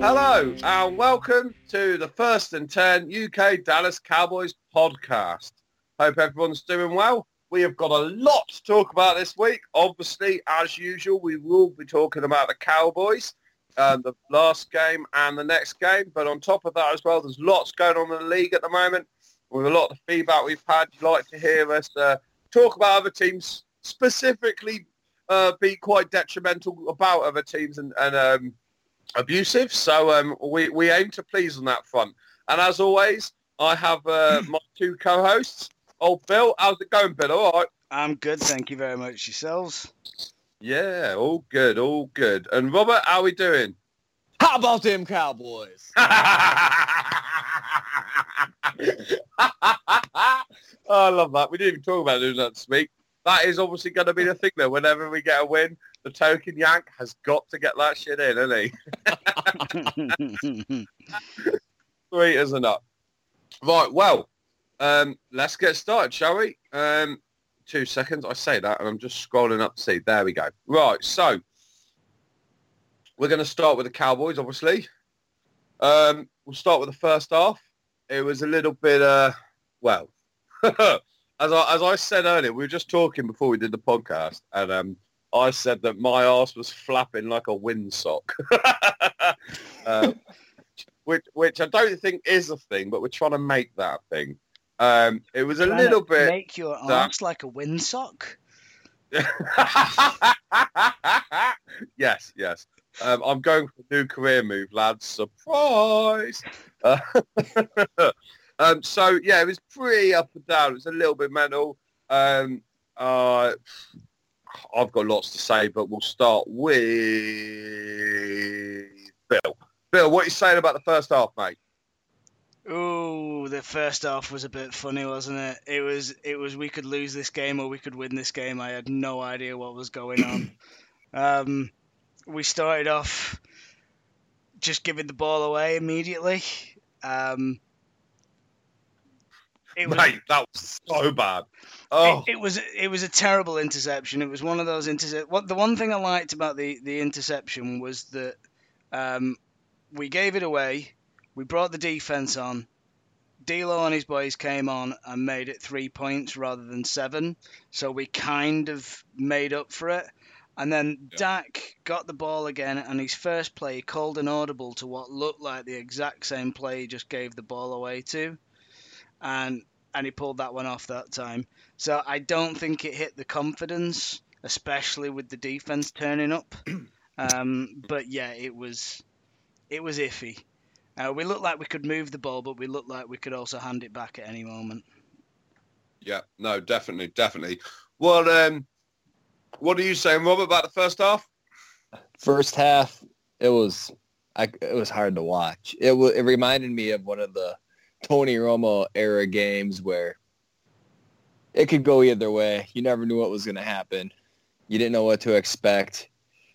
Hello and welcome to the First and Ten UK Dallas Cowboys podcast. Hope everyone's doing well. We have got a lot to talk about this week. Obviously, as usual, we will be talking about the Cowboys, um, the last game and the next game. But on top of that as well, there's lots going on in the league at the moment. With a lot of feedback we've had, you'd like to hear us uh, talk about other teams, specifically uh, be quite detrimental about other teams and, and um, abusive. So um, we, we aim to please on that front. And as always, I have uh, my two co-hosts. Old Bill, how's it going, Bill? All right. I'm good, thank you very much. Yourselves? Yeah, all good, all good. And Robert, how are we doing? How about them Cowboys? Oh, I love that. We didn't even talk about doing that this week. That is obviously going to be the thing, though. Whenever we get a win, the token yank has got to get that shit in, hasn't he? Sweet as a nut. Right, well, um, let's get started, shall we? Um, two seconds. I say that, and I'm just scrolling up to see. There we go. Right, so we're going to start with the Cowboys, obviously. Um, we'll start with the first half. It was a little bit, uh, well, as I as I said earlier, we were just talking before we did the podcast, and um, I said that my ass was flapping like a windsock, uh, which which I don't think is a thing, but we're trying to make that a thing. Um, it was a Trying little bit. Make your arse like a windsock? yes, yes. Um, I'm going for a new career move, lads. Surprise! Uh, um, so yeah, it was pretty up and down. It was a little bit mental. Um, uh, I've got lots to say, but we'll start with Bill. Bill, what are you saying about the first half, mate? Oh, the first half was a bit funny, wasn't it? It was it was we could lose this game or we could win this game. I had no idea what was going on. um, we started off just giving the ball away immediately. Um, it was Mate, that was so bad. Oh, It, it was it was a terrible interception. It was one of those intercept. What the one thing I liked about the the interception was that um, we gave it away. We brought the defense on. D-Law and his boys came on and made it three points rather than seven. So we kind of made up for it. And then Yeah. Dak got the ball again, and his first play called an audible to what looked like the exact same play he just gave the ball away to, and and he pulled that one off that time. So I don't think it hit the confidence, especially with the defense turning up. Um, but yeah, it was it was iffy. Uh, we looked like we could move the ball, but we looked like we could also hand it back at any moment. yeah, no, definitely, definitely. Well, um, what are you saying, Robert, about the first half? First half, it was I, it was hard to watch. It wa it reminded me of one of the Tony Romo era games where it could go either way. You never knew what was going to happen. You didn't know what to expect.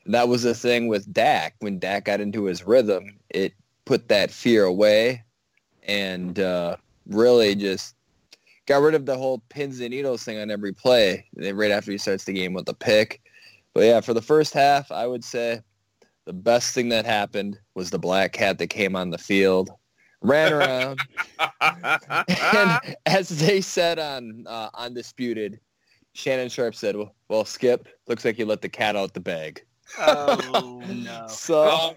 That was the thing with Dak. When Dak got into his rhythm, it put that fear away and uh, really just got rid of the whole pins and needles thing on every play right after he starts the game with the pick. But yeah, for the first half, I would say the best thing that happened was the black cat that came on the field, ran around, and as they said on uh, Undisputed, Shannon Sharpe said, well, well, Skip, looks like you let the cat out the bag. Oh no! So Oh,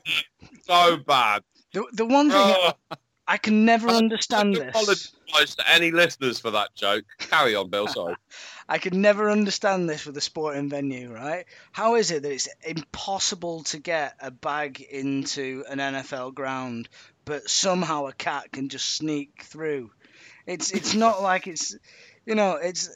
so bad. The, the one thing Oh, I can never I understand this. apologise to any listeners for that joke. Carry on, Bill. Sorry. I could never understand this with a sporting venue, right? How is it that it's impossible to get a bag into an NFL ground, but somehow a cat can just sneak through? It's it's not like it's, you know, it's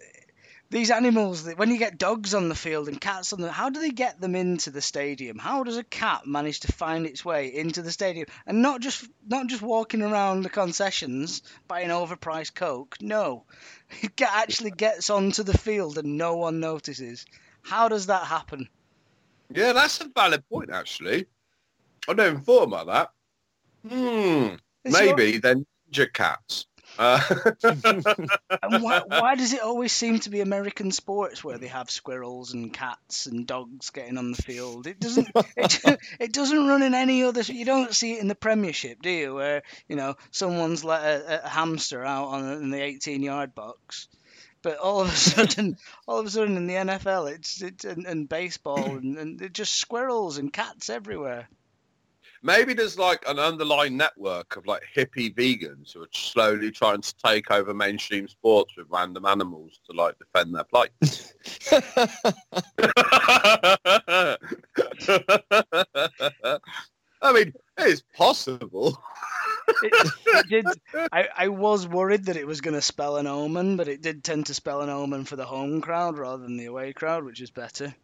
these animals. that- When you get dogs on the field and cats on the, how do they get them into the stadium? How does a cat manage to find its way into the stadium and not just not just walking around the concessions buying overpriced coke? No, it actually gets onto the field and no one notices. How does that happen? Yeah, that's a valid point, actually. I never thought about that. Hmm. It's your- Maybe they're ninja cats. Uh, And why, why does it always seem to be American sports where they have squirrels and cats and dogs getting on the field? It doesn't. It, it doesn't run in any other. You don't see it in the Premiership, do you? Where you know someone's let a, a hamster out on in the 18-yard box, but all of a sudden, all of a sudden in the NFL, it's it's and, and baseball and, and just squirrels and cats everywhere. Maybe there's like an underlying network of like hippie vegans who are slowly trying to take over mainstream sports with random animals to like defend their plight. I mean, it's possible. It, it did. I, I was worried that it was going to spell an omen, but it did tend to spell an omen for the home crowd rather than the away crowd, which is better.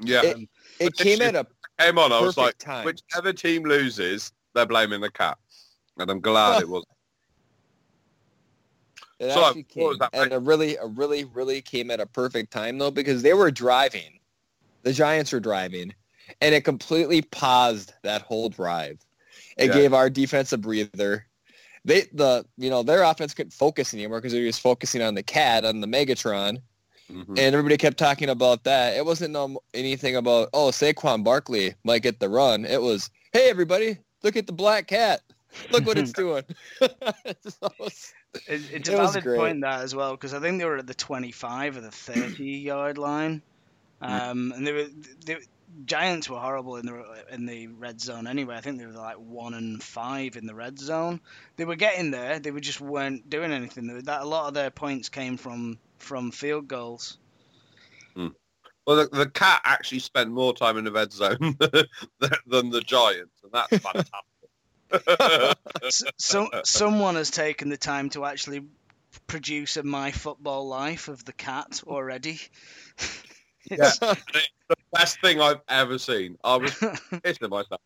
Yeah. It- It came at a came on, I was like, whichever team loses, they're blaming the cat. And I'm glad it was. It So, actually came was that, and a really, a really, really came at a perfect time though because they were driving. The Giants were driving, and it completely paused that whole drive. It Yeah. gave our defense a breather. They, the, you know, their offense couldn't focus anymore because they were just focusing on the cat on the Megatron, Mhm. and everybody kept talking about that. It wasn't no anything about oh Saquon Barkley might get the run. It was hey everybody, look at the black cat. Look what it's doing. So it's- It, it's a It was valid great. point that as well because I think they were at the 25 or the 30 yard line, um, and they were the Giants were horrible in the in the red zone anyway. I think they were like one and five in the red zone. They were getting there. They were just weren't doing anything. Were- That a lot of their points came from from field goals. Hmm. Well, the, the cat actually spent more time in the red zone than, the Giants, and that's fantastic. S- so someone has taken the time to actually produce a my football life of the cat already. Yeah. the best thing I've ever seen. I was pissing myself.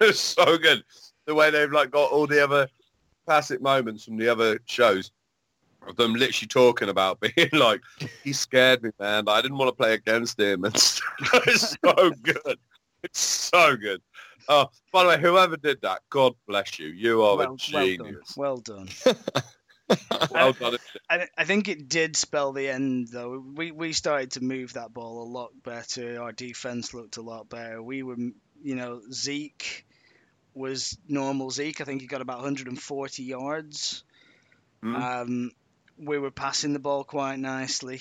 It's so good. The way they've like got all the other classic moments from the other shows them literally talking about being like, he scared me, man. But I didn't want to play against him. And it's so good. It's so good. Oh, by the way, whoever did that, God bless you. You are well, a genius. well done. Well done. done. I, I think it did spell the end though. We we started to move that ball a lot better. Our defense looked a lot better. We were, you know, Zeke was normal Zeke. I think he got about 140 yards. Mm. Um, we were passing the ball quite nicely.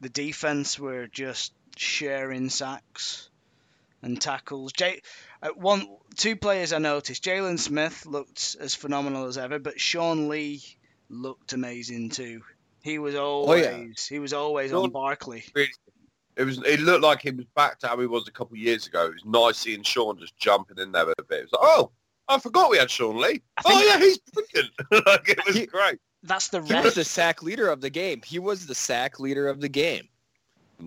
The defense were just sharing sacks and tackles. Jay, uh, one, two players I noticed. Jaylon Smith looked as phenomenal as ever, but Sean Lee looked amazing too. He was always, yeah. he was always on Barkley. It was. It looked like he was back to how he was a couple of years ago. It was nice seeing Sean just jumping in there a bit. It was like, oh, I forgot we had Sean Lee. Oh yeah, he's brilliant. like it was He- great. That's the he was the sack leader of the game. He was the sack leader of the game.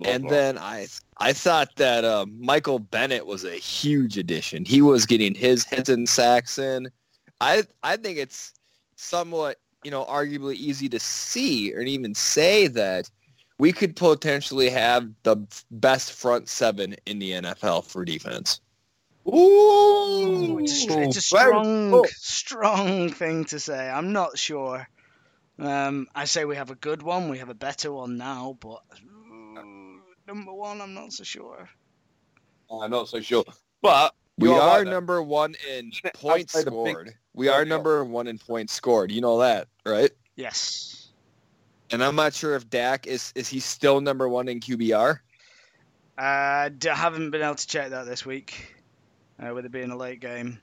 And Love then I I thought that uh, Michael Bennett was a huge addition. He was getting his hits and sacks in. I I think it's somewhat you know arguably easy to see or even say that we could potentially have the best front seven in the NFL for defense. Ooh, It's a, it's a very strong, strong thing to say. I'm not sure. Um, I say we have a good one. We have a better one now, but ooh, number one, I'm not so sure. I'm not so sure, but We are right there. number one in I've points played a big- scored. We are Yeah. number one in points scored. You know that, right? Yes. And I'm not sure if Dak is is he still number one in QBR. Uh, d- I haven't been able to check that this week, uh, with it being a late game.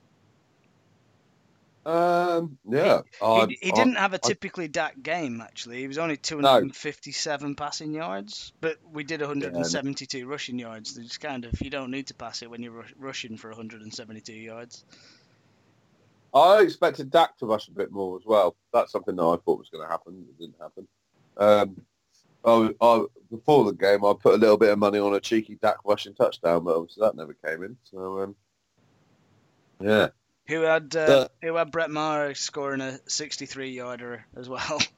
Um, yeah. He, he I'd- didn't have a typically Dak game actually. He was only 257 passing yards, but we did 172 rushing yards. It's kind of you don't need to pass it when you're rushing for 172 yards. I expected Dak to rush a bit more as well. That's something that I thought was going to happen. It didn't happen. Um, I, I, before the game, I put a little bit of money on a cheeky Dak rushing touchdown, but obviously that never came in. So, um, yeah. Who had uh, The- who had Brett Maher scoring a 63 yarder as well.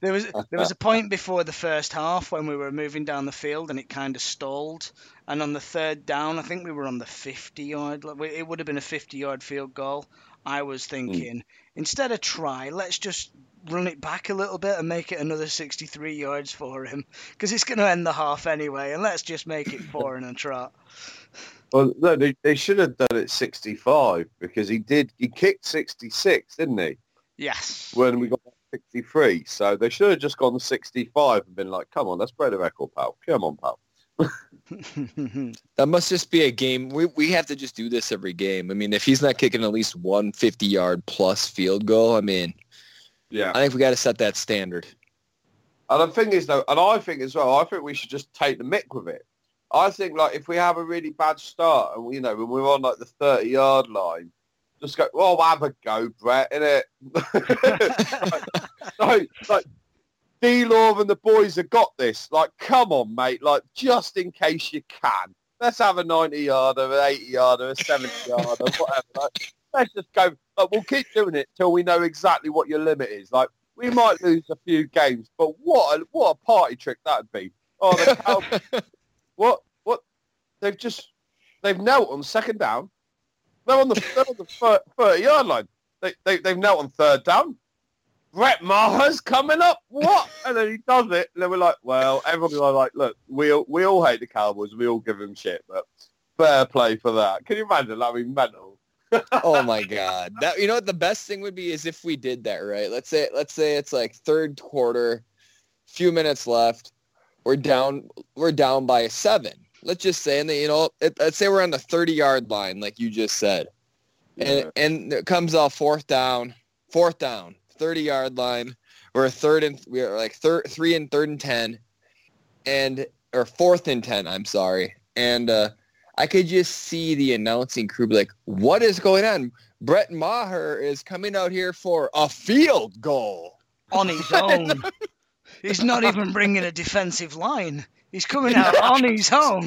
There was there was a point before the first half when we were moving down the field and it kind of stalled. And on the third down, I think we were on the 50 yard. It would have been a 50 yard field goal. I was thinking instead of try, let's just run it back a little bit and make it another 63 yards for him because it's going to end the half anyway, and let's just make it four in a trot. Well, no, they, they should have done it 65 because he did. He kicked 66, didn't he? Yes. When we got 63, so they should have just gone 65 and been like, "Come on, let's break the record, pal. Come on, pal." That must just be a game. We we have to just do this every game. I mean, if he's not kicking at least one 50 yard plus field goal, I mean, Yeah. I think we got to set that standard. And the thing is, though, and I think as well, I think we should just take the mick with it. I think, like, if we have a really bad start and, you know, when we're on, like, the 30-yard line, just go, well, have a go, Brett, innit? like, like, D-Law and the boys have got this. Like, come on, mate. Like, just in case you can. Let's have a 90-yarder, an 80-yarder, a 70-yarder, whatever. Like, let's just go. Like, we'll keep doing it till we know exactly what your limit is. Like, we might lose a few games, but what a, what a party trick that'd be. Oh, the Cow- what what they've just they've knelt on second down. They're on the they're on the thirty yard line. They they they've knelt on third down. Brett Maher's coming up. What? And then he does it, and then we're like, well, everybody's like, look, we all, we all hate the Cowboys. We all give them shit, but fair play for that. Can you imagine? That'd be mental. oh my god that you know what the best thing would be is if we did that right let's say let's say it's like third quarter few minutes left we're down we're down by seven let's just say and then, you know it, let's say we're on the 30 yard line like you just said and and it comes off fourth down fourth down 30 yard line we're third and we're like third three and third and 10 and or fourth and 10 i'm sorry and uh I could just see the announcing crew be like, what is going on? Brett Maher is coming out here for a field goal. on his own. He's not even bringing a defensive line. He's coming out on his own.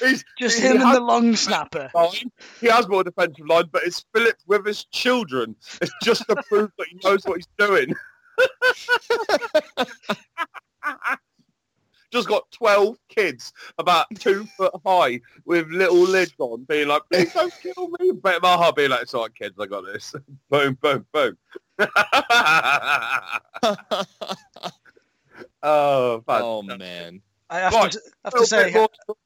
He's, Just he him and the long snapper. line. He has more defensive line, but it's Philip with his children. It's just to prove that he knows what he's doing. just got 12 kids about two foot high with little lids on being like, please don't kill me. But my heart being like, it's all right, kids, I got this. boom, boom, boom. oh, Oh man. I have, Right. to, have to say, bit more-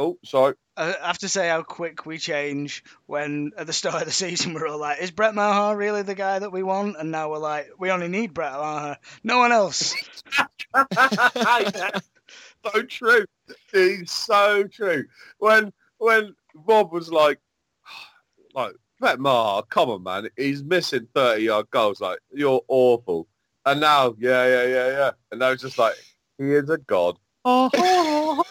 Oh, sorry. I have to say how quick we change when at the start of the season we're all like, is Brett Maher really the guy that we want? And now we're like, we only need Brett Maher, no one else. so true. It's so true. When when Rob was like, like Brett Maher, come on man, he's missing thirty yard goals. Like you're awful. And now, yeah, yeah, yeah, yeah. And now it's just like he is a god. I think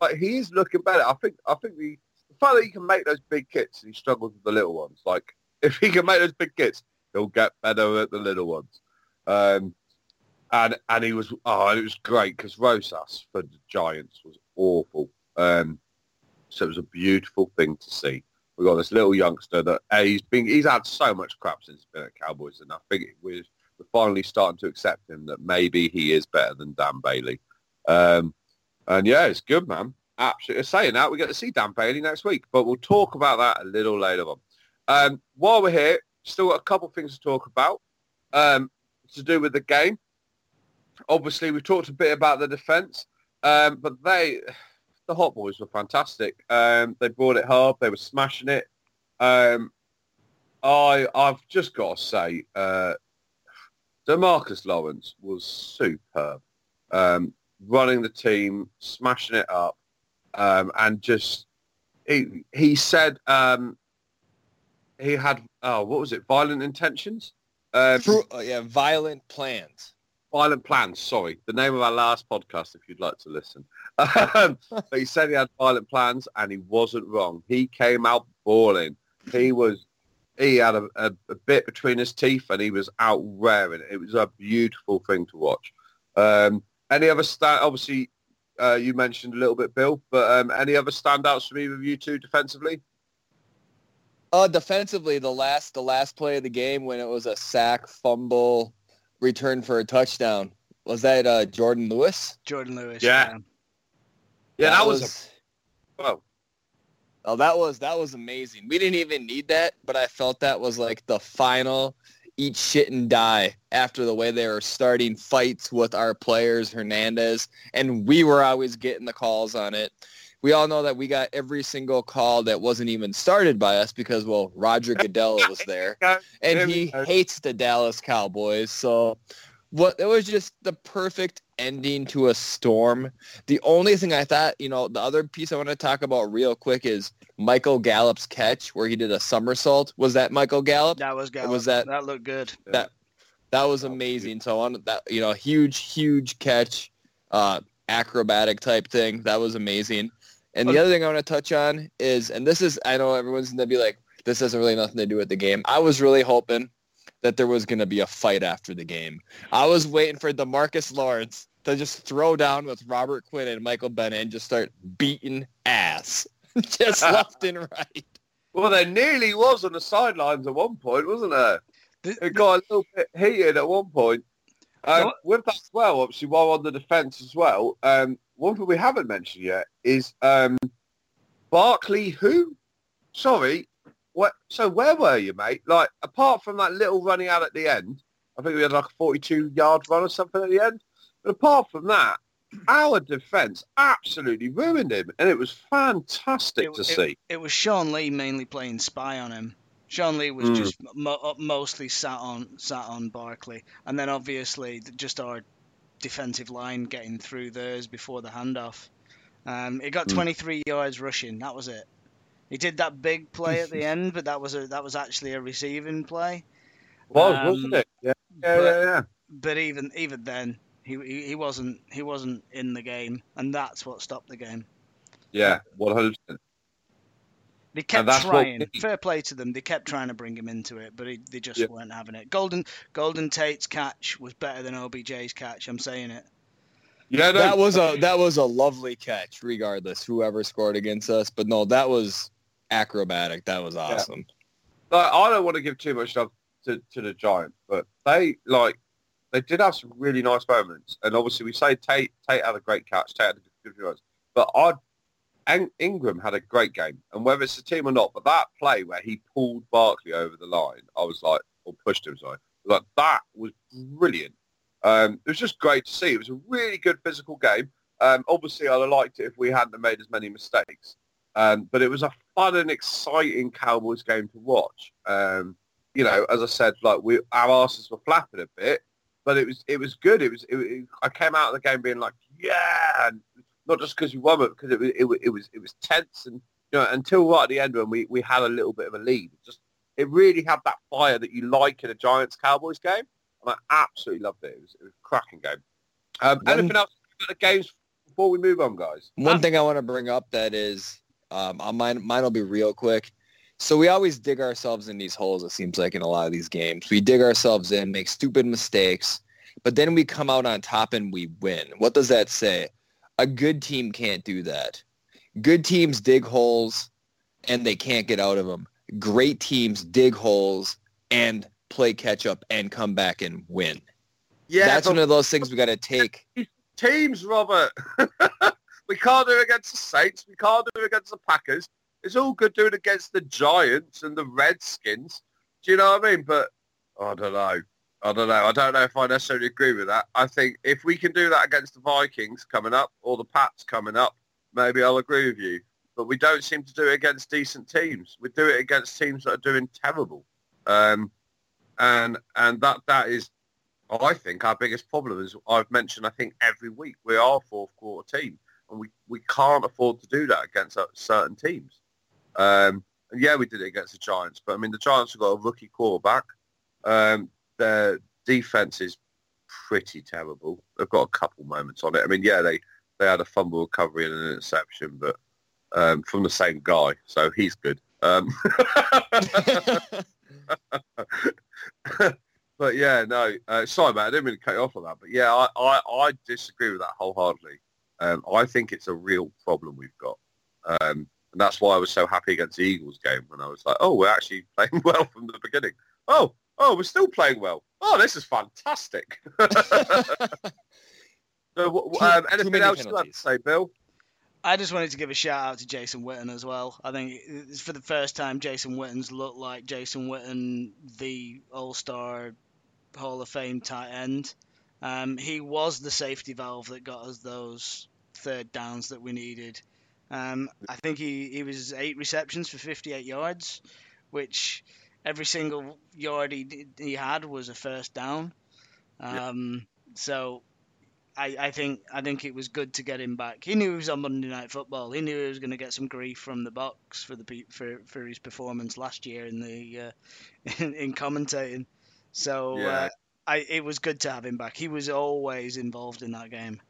Like he's looking better. I think. I think the, the fact that he can make those big kits and he struggles with the little ones. Like if he can make those big kits, he'll get better at the little ones. Um, and and he was oh, it was great because Rosas for the Giants was awful. Um, so it was a beautiful thing to see. We got this little youngster that he's been he's had so much crap since he's been at Cowboys, and I think we're we're finally starting to accept him that maybe he is better than Dan Bailey. Um, and yeah, it's good, man. Absolutely. Saying that, we get to see Dan Bailey next week, but we'll talk about that a little later on. Um, while we're here, still got a couple of things to talk about um, to do with the game. Obviously, we talked a bit about the defence, um, but they, the Hot Boys were fantastic. Um, they brought it hard. They were smashing it. Um, I, I've just got to say, uh, Demarcus Lawrence was superb. Um, running the team, smashing it up, um, and just he he said um, he had oh what was it violent intentions, um, uh, yeah, violent plans. violent plans. Sorry, the name of our last podcast if you'd like to listen. Um, but he said he had violent plans, and he wasn't wrong. He came out balling. He was he had a, a, a bit between his teeth, and he was out raring. It was a beautiful thing to watch. Um, any other stand? Obviously, uh, you mentioned a little bit, Bill, but um, any other standouts for either of you two defensively? Uh, defensively, the last the last play of the game when it was a sack, fumble, return for a touchdown. Was that uh, Jourdan Lewis? Jourdan Lewis. Yeah. Yeah, that, was, a, well. Oh, that was that was amazing. We didn't even need that, but I felt that was like the final eat shit and die after the way they were starting fights with our players, Hernandez, and we were always getting the calls on it. We all know that we got every single call that wasn't even started by us because, well, Roger Goodell was there, and he hates the Dallas Cowboys. So what it was just the perfect ending to a storm. The only thing I thought, you know, the other piece I want to talk about real quick is Michael Gallup's catch where he did a somersault. Was that Michael Gallup? That was Gallup. Was that that looked good? That that was amazing. So on that, you know, huge, huge catch, uh, acrobatic type thing. That was amazing. And the other thing I want to touch on is, and this is, I know everyone's going to be like, this has really nothing to do with the game. I was really hoping that there was going to be a fight after the game. I was waiting for Demarcus Lawrence to just throw down with Robert Quinn and Michael Bennett and just start beating ass, just left and right. Well, there nearly was on the sidelines at one point, wasn't there? It got a little bit heated at one point. Um, with that as well, obviously, while on the defence as well, um, one thing we haven't mentioned yet is um, Barkley who? Sorry, what? So where were you, mate? Like, apart from that little running out at the end, I think we had like a 42-yard run or something at the end. But apart from that, our defence absolutely ruined him, and it was fantastic it, to it, see. It was Sean Lee mainly playing spy on him. Sean Lee was mm. just mo- mostly sat on sat on Barkley, and then obviously just our defensive line getting through theirs before the handoff. Um, it got mm. 23 yards rushing. That was it. He did that big play at the end, but that was a that was actually a receiving play. Was um, wasn't it? Yeah, yeah, but, yeah, yeah. But even even then, he, he he wasn't he wasn't in the game, and that's what stopped the game. Yeah, one hundred percent. They kept trying. What... Fair play to them. They kept trying to bring him into it, but he, they just yeah. weren't having it. Golden Golden Tate's catch was better than OBJ's catch. I'm saying it. Yeah, no. that was a that was a lovely catch. Regardless, whoever scored against us, but no, that was acrobatic. That was awesome. Yeah. Like, I don't want to give too much love to, to the Giants, but they like they did have some really nice moments. And obviously, we say Tate Tate had a great catch, Tate had a good few but I Engram had a great game, and whether it's the team or not, but that play where he pulled Barkley over the line, I was like, or pushed him, sorry, like that was brilliant. Um, it was just great to see. It was a really good physical game. Um, obviously, I'd have liked it if we hadn't made as many mistakes. Um, but it was a fun and exciting Cowboys game to watch. Um, you know, as I said, like we our asses were flapping a bit, but it was it was good. It was it, it, I came out of the game being like, yeah, and not just because we won, but because it was it, it was it was tense and you know until right at the end when we, we had a little bit of a lead. It just it really had that fire that you like in a Giants Cowboys game, and I absolutely loved it. It was, it was a cracking game. Um, anything else about the games before we move on, guys? One thing I want to bring up that is um, mine mine will be real quick. So we always dig ourselves in these holes. It seems like in a lot of these games, we dig ourselves in, make stupid mistakes, but then we come out on top and we win. What does that say? A good team can't do that. Good teams dig holes and they can't get out of them. Great teams dig holes and play catch up and come back and win. Yeah, that's one of those things we got to take. Teams, Robert. we can't do it against the Saints. We can't do it against the Packers. It's all good doing against the Giants and the Redskins. Do you know what I mean? But I don't know. I don't know. I don't know if I necessarily agree with that. I think if we can do that against the Vikings coming up or the Pats coming up, maybe I'll agree with you. But we don't seem to do it against decent teams. We do it against teams that are doing terrible. Um, and and that that is, I think, our biggest problem. Is I've mentioned, I think, every week we are fourth quarter team, and we, we can't afford to do that against certain teams. Um, and yeah, we did it against the Giants, but I mean, the Giants have got a rookie quarterback. Um, their defense is pretty terrible. They've got a couple moments on it. I mean, yeah, they, they had a fumble recovery and an interception, but um, from the same guy, so he's good. Um, but yeah, no, uh, sorry, man, I didn't mean to cut you off on that. But yeah, I, I, I disagree with that wholeheartedly. Um, I think it's a real problem we've got. Um, and that's why I was so happy against the Eagles game when I was like, oh, we're actually playing well from the beginning. Oh, oh, we're still playing well. Oh, this is fantastic. so, um, anything else you'd like to say, Bill? I just wanted to give a shout out to Jason Witten as well. I think it's for the first time Jason Witten's looked like Jason Witten, the All Star Hall of Fame tight end. Um, he was the safety valve that got us those third downs that we needed. Um, I think he, he was eight receptions for 58 yards, which every single yard he, he had was a first down. Um, So I, I think I think it was good to get him back. He knew he was on Monday Night Football. He knew he was going to get some grief from the box for the for for his performance last year in the uh, in, in commentating. So Yeah. uh, I it was good to have him back. He was always involved in that game.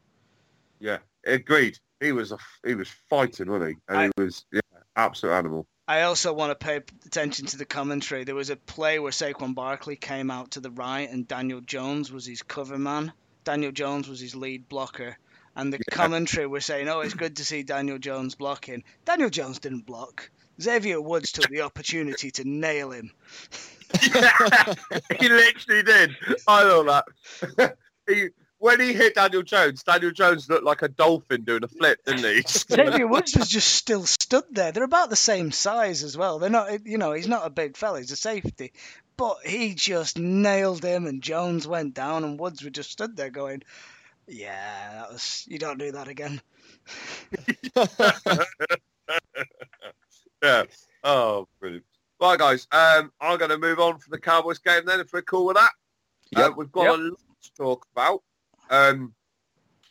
Yeah, agreed. He was a he was fighting, wasn't he? And I- he was yeah, absolute animal. I also want to pay attention to the commentary. There was a play where Saquon Barkley came out to the right and Daniel Jones was his cover man. Daniel Jones was his lead blocker. And the Yeah. commentary were saying, oh, it's good to see Daniel Jones blocking. Daniel Jones didn't block. Xavier Woods took the opportunity to nail him. he literally did. I know that. he when he hit Daniel Jones, Daniel Jones looked like a dolphin doing a flip, didn't he? Xavier Woods was just still stood there. They're about the same size as well. They're not, you know, he's not a big fella. He's a safety, but he just nailed him, and Jones went down, and Woods were just stood there going, "Yeah, that was. You don't do that again." Yeah. Oh, brilliant. Right, guys. Um, I'm going to move on from the Cowboys game then, if we're cool with that. Uh, we've got Yep. a lot to talk about. Um,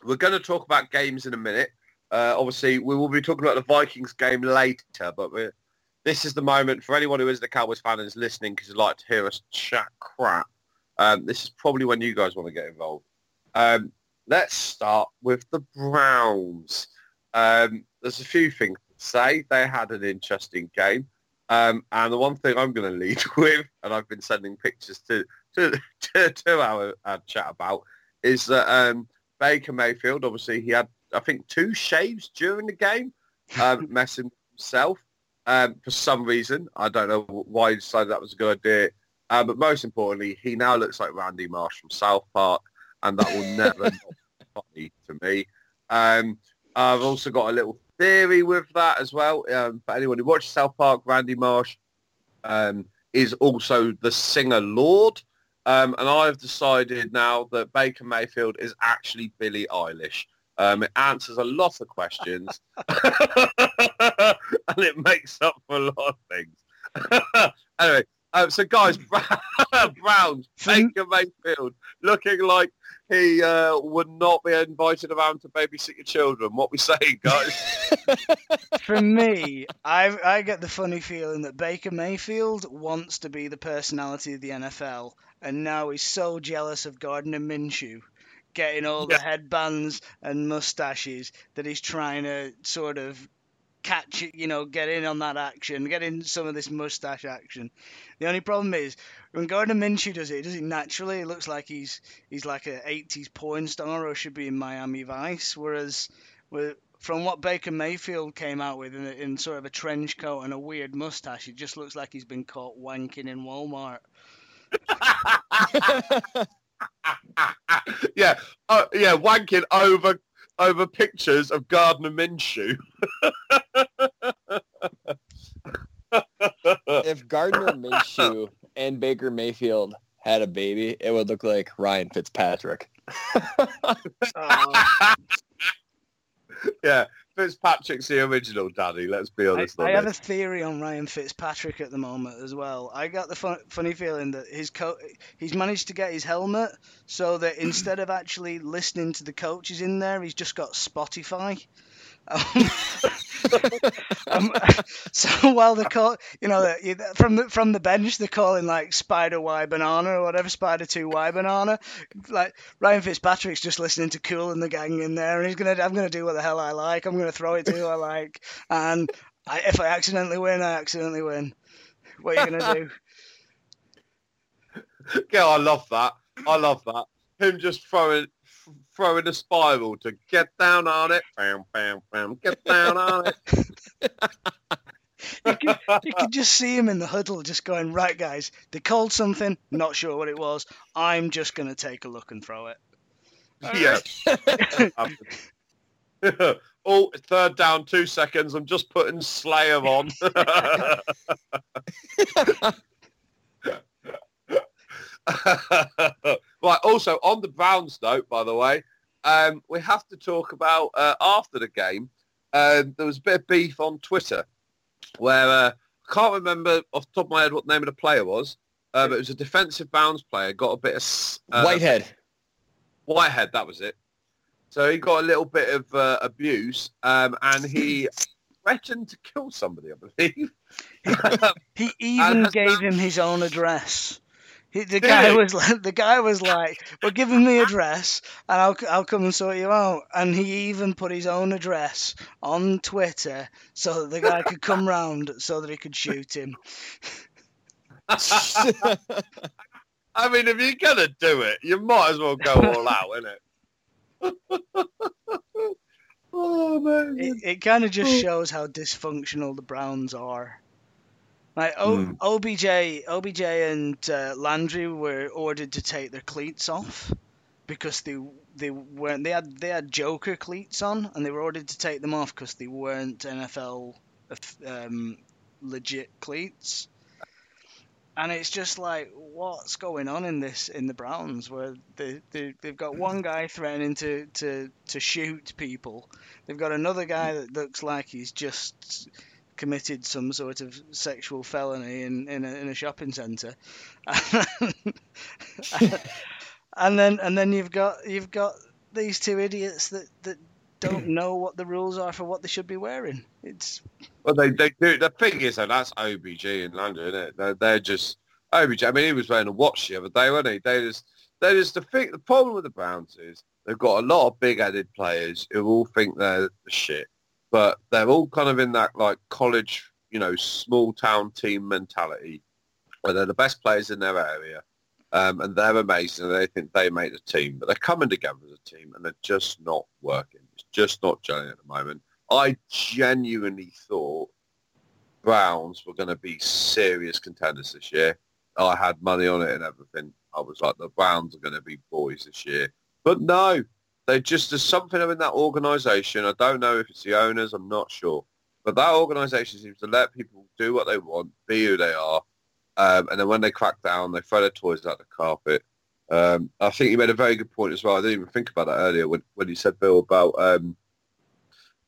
we're going to talk about games in a minute. Uh, obviously, we will be talking about the Vikings game later, but we're, this is the moment for anyone who is the Cowboys fan and is listening because you'd like to hear us chat crap. Um, this is probably when you guys want to get involved. Um, let's start with the Browns. Um, there's a few things say. They had an interesting game. Um, and the one thing I'm going to lead with, and I've been sending pictures to to, to, to our, our chat about, is that um, Baker Mayfield, obviously he had, I think, two shaves during the game, um, messing himself um, for some reason. I don't know why he decided that was a good idea. Uh, but most importantly, he now looks like Randy Marsh from South Park, and that will never be funny to me. Um, I've also got a little theory with that as well. Um, for anyone who watches South Park, Randy Marsh um, is also the singer Lorde. Um, and I've decided now that Baker Mayfield is actually Billie Eilish. Um, it answers a lot of questions and it makes up for a lot of things. anyway, um, so guys, Browns, For- Baker Mayfield looking like he uh, would not be invited around to babysit your children. What we saying, guys? For me, I I get the funny feeling that Baker Mayfield wants to be the personality of the NFL, and now he's so jealous of Gardner Minshew getting all the headbands and mustaches that he's trying to sort of catch it, you know, get in on that action, get in some of this mustache action. The only problem is when Gardner Minshew does it, he does it naturally. It looks like he's he's like a 80s porn star or should be in Miami Vice, whereas from what Baker Mayfield came out with in, in sort of a trench coat and a weird mustache, it just looks like he's been caught wanking in Walmart. yeah, uh, yeah, wanking over over pictures of Gardner Minshew. if Gardner Minshew and Baker Mayfield had a baby, it would look like Ryan Fitzpatrick. Yeah, Fitzpatrick's the original daddy. Let's be honest. I on have a theory on Ryan Fitzpatrick at the moment as well. I got the fun, funny feeling that his co- he's managed to get his helmet so that instead of actually listening to the coaches in there, he's just got Spotify. Um, um, so while they call, you know, from the from the bench they're calling like Spider Y Banana or whatever, Spider Two Y Banana. Like Ryan Fitzpatrick's just listening to Kool and the Gang in there, and he's gonna, I'm gonna do what the hell I like. I'm gonna throw it to who I like, and I, if I accidentally win, I accidentally win. What are you gonna do? Yeah, I love that. I love that. Him just throwing throwing a spiral to get down on it. Bam, bam, bam. Get down on it. You could, you could just see him in the huddle, just going, right, guys, they called something, not sure what it was. I'm just gonna take a look and throw it. yeah. Oh, third down, two seconds. I'm just putting Slayer on. right. Also, on the Browns note, by the way, um, we have to talk about uh, after the game. Uh, there was a bit of beef on Twitter where uh, I can't remember off the top of my head what the name of the player was, uh, but it was a defensive Browns player. Got a bit of uh, Whitehead. Whitehead, that was it. So he got a little bit of uh, abuse, um, and he threatened to kill somebody, I believe. He even And- gave him his own address. He, the guy was like, the guy was like, "Well, give him the address, and I'll I'll come and sort you out." And he even put his own address on Twitter so that the guy could come round so that he could shoot him. I mean, if you're gonna do it, you might as well go all out, innit? oh man. It, it kind of just Oh. shows how dysfunctional the Browns are. Like o- Hmm. OBJ, OBJ and uh, Landry were ordered to take their cleats off because they they weren't they had they had Joker cleats on and they were ordered to take them off because they weren't NFL um, legit cleats. And it's just like, what's going on in this in the Browns, where they, they they've got one guy threatening to, to, to shoot people, they've got another guy that looks like he's just committed some sort of sexual felony in in a, in a shopping centre, and then and then you've got you've got these two idiots that that don't know what the rules are for what they should be wearing. It's Well, they, they do. The thing is, though, that's OBJ in London, isn't it? They're, they're just OBJ. I mean, he was wearing a watch the other day, wasn't he? They just, they just the thing. The problem with the Browns is they've got a lot of big-headed players who all think they're the shit, but they're all kind of in that like college, you know, small town team mentality, where they're the best players in their area. Um, and they're amazing and they think they make the team, but they're coming together as a team and they're just not working. It's just not gelling at the moment. I genuinely thought Browns were going to be serious contenders this year. I had money on it and everything. I was like, the Browns are going to be boys this year. But no, they just, there's something in that organisation. I don't know if it's the owners. I'm not sure. But that organisation seems to let people do what they want, be who they are. Um, and then when they crack down, they throw their toys out the carpet. Um, I think you made a very good point as well. I didn't even think about that earlier when, when you said, Bill, about um,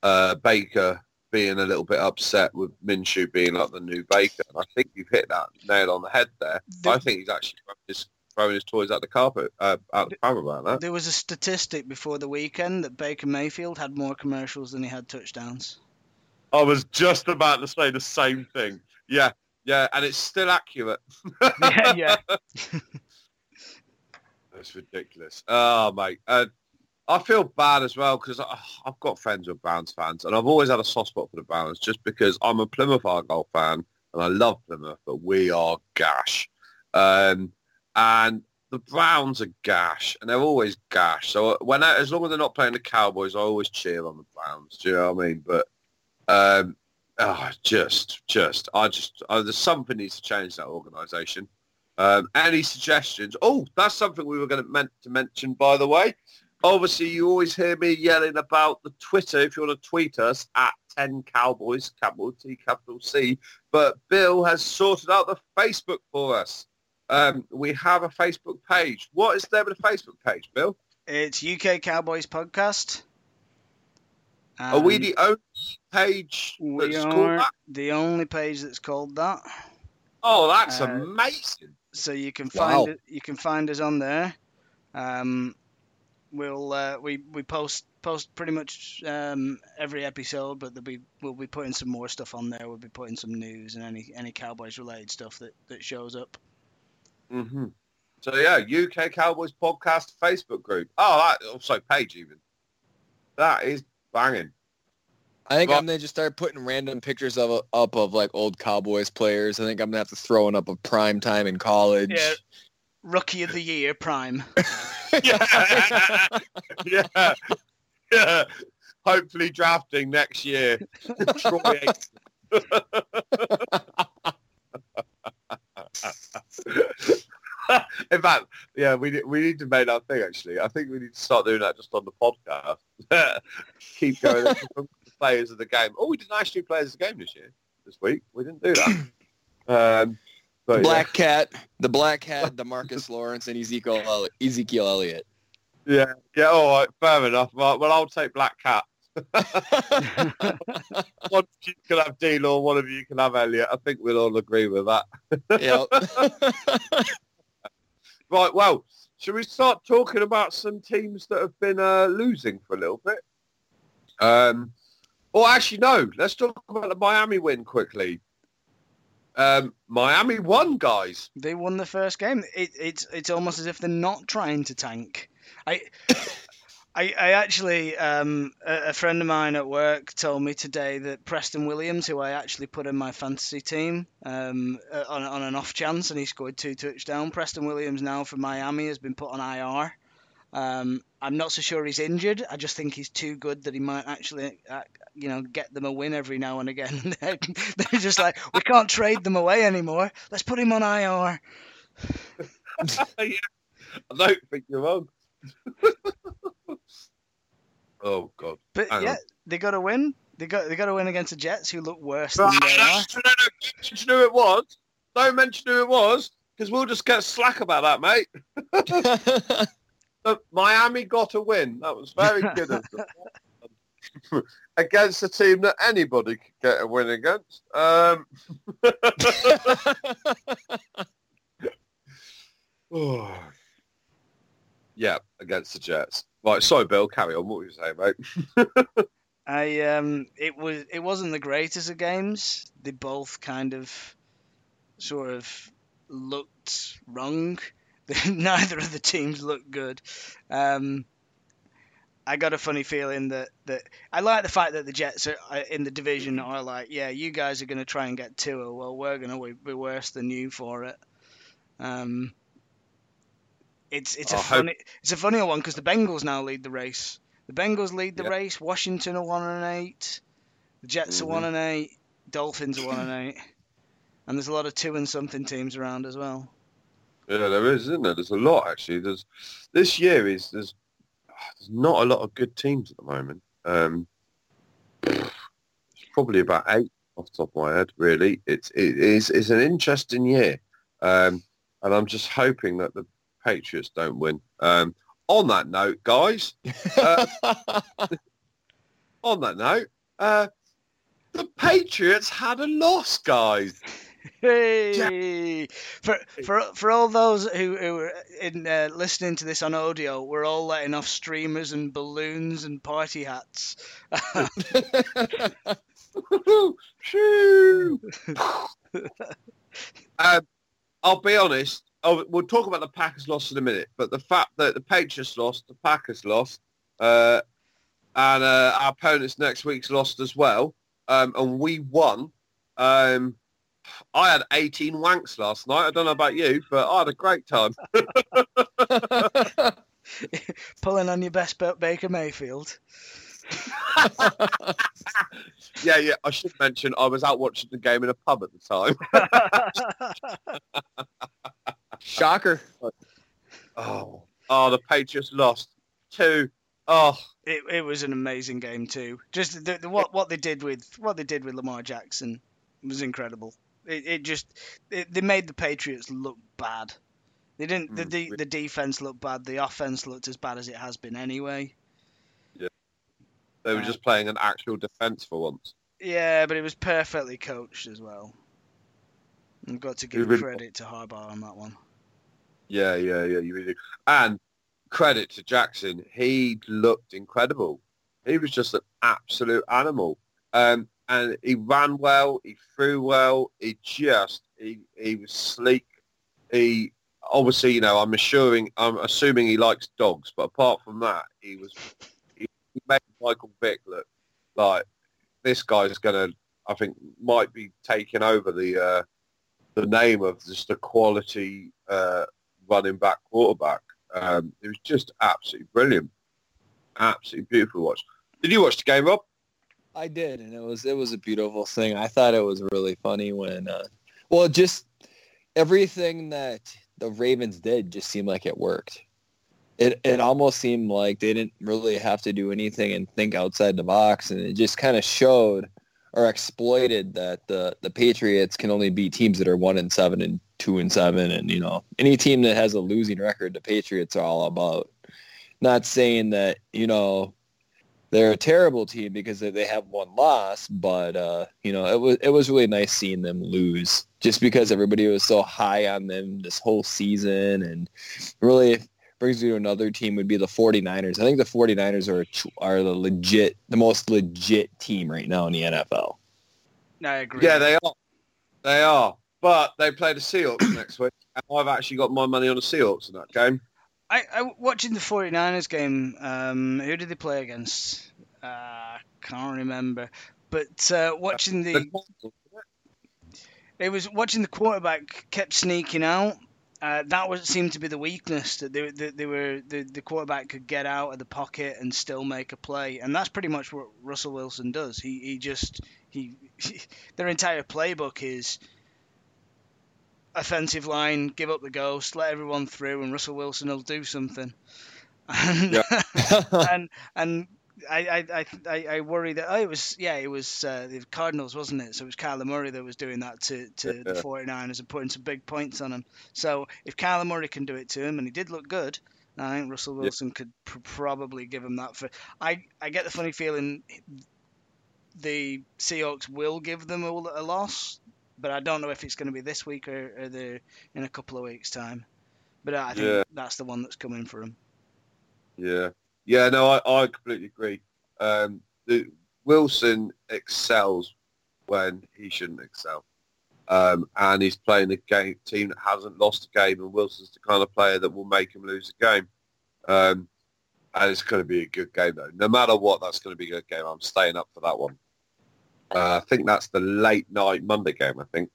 uh, Baker being a little bit upset with Minshew being like the new Baker. And I think you've hit that nail on the head there. The- I think he's actually his, throwing his toys out the carpet, uh, out the pram about that. there was a statistic before the weekend that Baker Mayfield had more commercials than he had touchdowns. I was just about to say the same thing. Yeah, yeah, and it's still accurate. yeah, yeah. That's ridiculous. Oh, mate. Uh, I feel bad as well because I've got friends who are Browns fans and I've always had a soft spot for the Browns just because I'm a Plymouth Argyle fan and I love Plymouth, but we are gash. Um, and the Browns are gash and they're always gash. So when I, as long as they're not playing the Cowboys, I always cheer on the Browns. Do you know what I mean? But um, oh, just, just, I just, uh, there's something needs to change that organisation. Um, any suggestions? Oh, that's something we were going to meant to mention, by the way. Obviously, you always hear me yelling about the Twitter. If you want to tweet us at 10 Cowboys, capital T, capital C. But Bill has sorted out the Facebook for us. Um, we have a Facebook page. What is there with the Facebook page, Bill? It's UK Cowboys podcast. Are we the only page we that's called are that? the only page that's called that. Oh, that's Uh, amazing. So you can Wow. find it. You can find us on there. Um, we'll uh, we we post post pretty much um, every episode, but there'll be we'll be putting some more stuff on there. We'll be putting some news and any any Cowboys related stuff that that shows up. Hmm So yeah, UK Cowboys podcast Facebook group. Oh, that also page even. That is banging. I think Well- I'm gonna just start putting random pictures of up of like old Cowboys players. I think I'm gonna have to throw one up of prime time in college. Yeah. Rookie of the year, Prime. yeah. yeah. Yeah. Hopefully drafting next year. Troy Aikman. In fact, yeah, we need- we need to make that thing. Actually, I think we need to start doing that just on the podcast. Keep going. the players of the game. Oh, we didn't actually players of the game this year. This week we didn't do that. um, but yeah. Black Cat, the Black Cat, Marcus Lawrence, and Ezekiel Elli- Ezekiel Elliott. Yeah, yeah, all right, fair enough. Well, well I'll take Black Cat. One of you can have D-Law, one of you can have Elliott. I think we'll all agree with that. yep. Right, well, should we start talking about some teams that have been uh, losing for a little bit? Um, or actually, no, let's talk about the Miami win quickly. Um, Miami won, guys. They won the first game. It, it's it's almost as if they're not trying to tank. I I, I actually um, a, friend of mine at work told me today that Preston Williams, who I actually put in my fantasy team um, uh, on on an off chance, and he scored two touchdowns. Preston Williams now for Miami has been put on IR. Um, I'm not so sure he's injured. I just think he's too good that he might actually, uh, you know, get them a win every now and again. they're, they're just like, we can't trade them away anymore. Let's put him on IR. yeah. I don't think you're wrong. oh God! But Hang yeah, on. they got to win. They got they got to win against the Jets, who look worse No, than they are. no, no, don't mention who it was. Don't mention who it was, because we'll just get slack about that, mate. But Miami got a win. That was very good of them. against a team that anybody could get a win against. Um, oh. Yeah, against the Jets. Right, sorry, Bill. Carry on. What were you saying, mate? I um, it was it wasn't the greatest of games. They both kind of, sort of, looked wrong. Neither of the teams looked good. Um, I got a funny feeling that, that I like the fact that the Jets are in the division are like, yeah, you guys are going to try and get Tua. Well, we're going to be worse than you for it. Um, it's it's a I hope- funny it's a funnier one because the Bengals now lead the race. The Bengals lead the Yeah. race. Washington are one and eight. The Jets Mhm. are one and eight. Dolphins are one and eight. And there's a lot of two and something teams around as well. Yeah, there is, isn't there? There's a lot actually. There's this year is there's there's not a lot of good teams at the moment. Um, probably about eight off the top of my head. Really, it's it is it's an interesting year, um, and I'm just hoping that the Patriots don't win. Um, on that note, guys, uh, on that note, uh, the Patriots had a loss, guys. Hey! For for for all those who who are in uh, listening to this on audio, we're all letting off streamers and balloons and party hats. Um, I'll be honest. Oh, we'll talk about the Packers loss in a minute, but the fact that the Patriots lost, the Packers lost, uh, and uh, our opponents next week's lost as well, um, and we won. Um, I had 18 wanks last night. I don't know about you, but I had a great time. Pulling on your best bet, Baker Mayfield. yeah, yeah. I should mention I was out watching the game in a pub at the time. Shocker. Oh, oh, the Patriots lost two. Oh, It, it was an amazing game too. Just the, the, what what they did with what they did with Lamar Jackson was incredible. It, it just it, they made the Patriots look bad. They didn't. The, Mm, the the defense looked bad. The offense looked as bad as it has been anyway. Yeah, they were Uh, just playing an actual defense for once. Yeah, but it was perfectly coached as well. I've got to give really- credit to Harbaugh on that one. Yeah, yeah, yeah. You really do. And credit to Jackson, he looked incredible. He was just an absolute animal. Um, and he ran well. He threw well. He just he he was sleek. He obviously, you know, I'm assuring, I'm assuming he likes dogs, but apart from that, he was he, made Michael Vick look like this guy's gonna. I think might be taking over the uh, the name of just a quality uh, running back quarterback. Um, it was just absolutely brilliant, absolutely beautiful watch. Did you watch the game, Rob? I did, and it was it was a beautiful thing. I thought it was really funny when, uh, well, just everything that the Ravens did just seemed like it worked. It it almost seemed like they didn't really have to do anything and think outside the box, and it just kind of showed or exploited that the the Patriots can only beat teams that are one and seven and two and seven, and you know any team that has a losing record, the Patriots are all about. Not saying that you know they're a terrible team because they have one loss, but uh, you know it was it was really nice seeing them lose just because everybody was so high on them this whole season, and really brings you to another team would be the 49ers. I think the 49ers are are the legit the most legit team right now in the NFL. I agree. Yeah, they are. They are. But they play the Seahawks next week. And I've actually got my money on the Seahawks in that game. I, I watching the 49ers game. Um, who did they play against? Uh, I can't remember. But uh, watching the, it was watching the quarterback kept sneaking out. Uh, that was seemed to be the weakness that they, they, they were the, the quarterback could get out of the pocket and still make a play, and that's pretty much what Russell Wilson does. He he just he, he their entire playbook is offensive line, give up the ghost, let everyone through, and Russell Wilson will do something. And Yeah. and and I, I, I, I worry that oh it was yeah it was uh, the Cardinals wasn't it so it was Kyler Murray that was doing that to, to the Yeah. 49ers and putting some big points on him so if Kyler Murray can do it to him and he did look good I think Russell Yeah. Wilson could pr- probably give him that for I, I get the funny feeling the Seahawks will give them a, a loss but I don't know if it's going to be this week or, or the in a couple of weeks time but I think Yeah. that's the one that's coming for him Yeah. Yeah, no, I, I completely agree. Um, the, Wilson excels when he shouldn't excel. Um, and he's playing a game team that hasn't lost a game, and Wilson's the kind of player that will make him lose a game. Um, and it's going to be a good game, though. No matter what, that's going to be a good game. I'm staying up for that one. Uh, I think that's the late night Monday game, I think.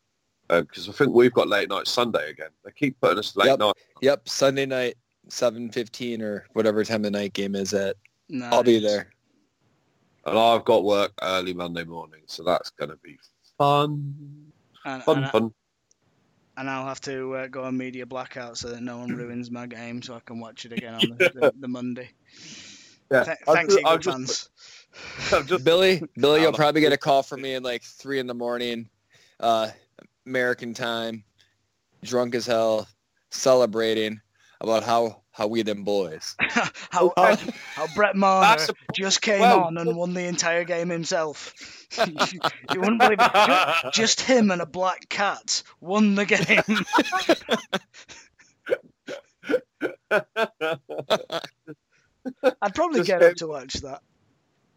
Because I think we've got late night Sunday again. They keep putting us late Yep. night. Yep, Sunday night, seven fifteen or whatever time the night game is at. no, I'll be there. And I've got work early Monday morning, so that's going to be fun. and, Fun, and I- fun. and I'll have to uh, go on media blackout so that no one ruins my game, so I can watch it again on the, the, the Monday. Yeah. Th- thanks, ju- Eagle I've just- fans. I've just- Billy, Billy, you'll probably get a call from me at like three in the morning, uh, American time, drunk as hell, celebrating about how how we them boys. how, how Brett Maher a- just came well- on and won the entire game himself. you wouldn't believe it. Ju- Just him and a black cat won the game. I'd probably Just get him. up to watch that.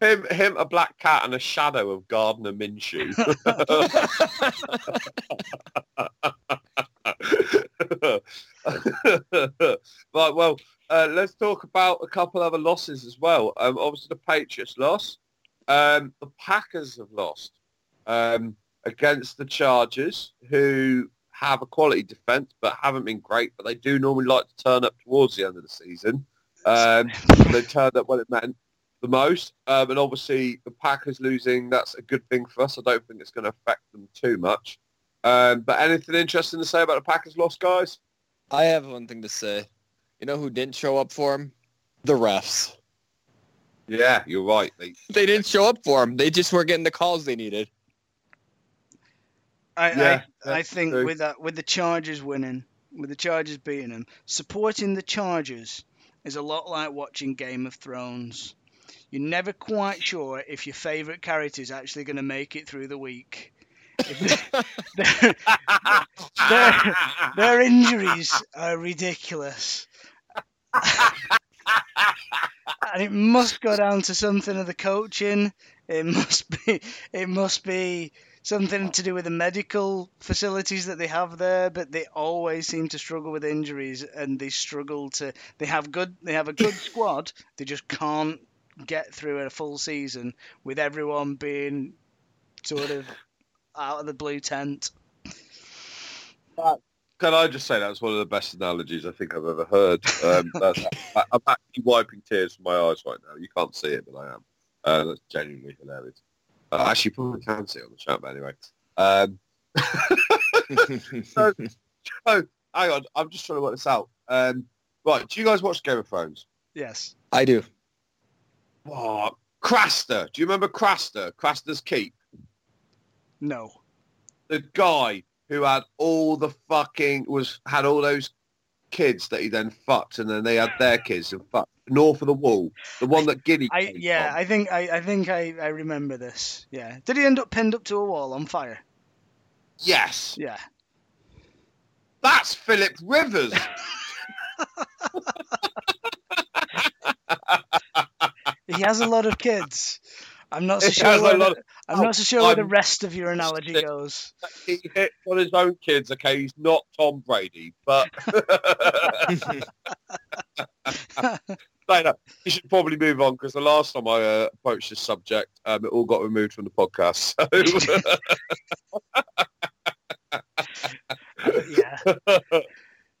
Him, him, a black cat, and a shadow of Gardner Minshew. right, well, uh, let's talk about a couple other losses as well. Um, obviously, the Patriots lost. Um, the Packers have lost um, against the Chargers, who have a quality defense but haven't been great. But they do normally like to turn up towards the end of the season. Um, they turned up when it meant the most. Um, and obviously, the Packers losing, that's a good thing for us. I don't think it's going to affect them too much. Um, but anything interesting to say about the Packers loss, guys? I have one thing to say. You know who didn't show up for him? The refs. Yeah, you're right. They, They didn't show up for him. They just weren't getting the calls they needed. I, Yeah, I, I think true. with that, with the Chargers winning, with the Chargers beating them, supporting the Chargers is a lot like watching Game of Thrones. You're never quite sure if your favourite character is actually going to make it through the week. Their, their injuries are ridiculous. and it must go down to something of the coaching. It must be it must be something to do with the medical facilities that they have there, but they always seem to struggle with injuries and they struggle to they have good they have a good squad, they just can't get through a full season with everyone being sort of out of the blue tent. Can I just say that's one of the best analogies I think I've ever heard. Um, that's, I, I'm actually wiping tears from my eyes right now. You can't see it, but I am. Uh, that's genuinely hilarious. Uh, actually, you probably can see it on the chat, but anyway. Um, so, hang on. I'm just trying to work this out. Um, right. Do you guys watch Game of Thrones? Yes. I do. Oh, Craster. Do you remember Craster? Craster's Keep. No. The guy who had all the fucking was had all those kids that he then fucked, and then they had their kids and fucked north of the wall. The one that Giddy. I yeah, from. I think I, I think I, I remember this. Yeah. Did he end up pinned up to a wall on fire? Yes, Yeah. that's Philip Rivers. He has a lot of kids. I'm not so sure. Where the, I'm Oh, not so sure where the I'm- rest of your analogy goes. he hits on his own kids. Okay, he's not Tom Brady, but no, no, you should probably move on because the last time I uh, approached this subject, um, it all got removed from the podcast. yeah.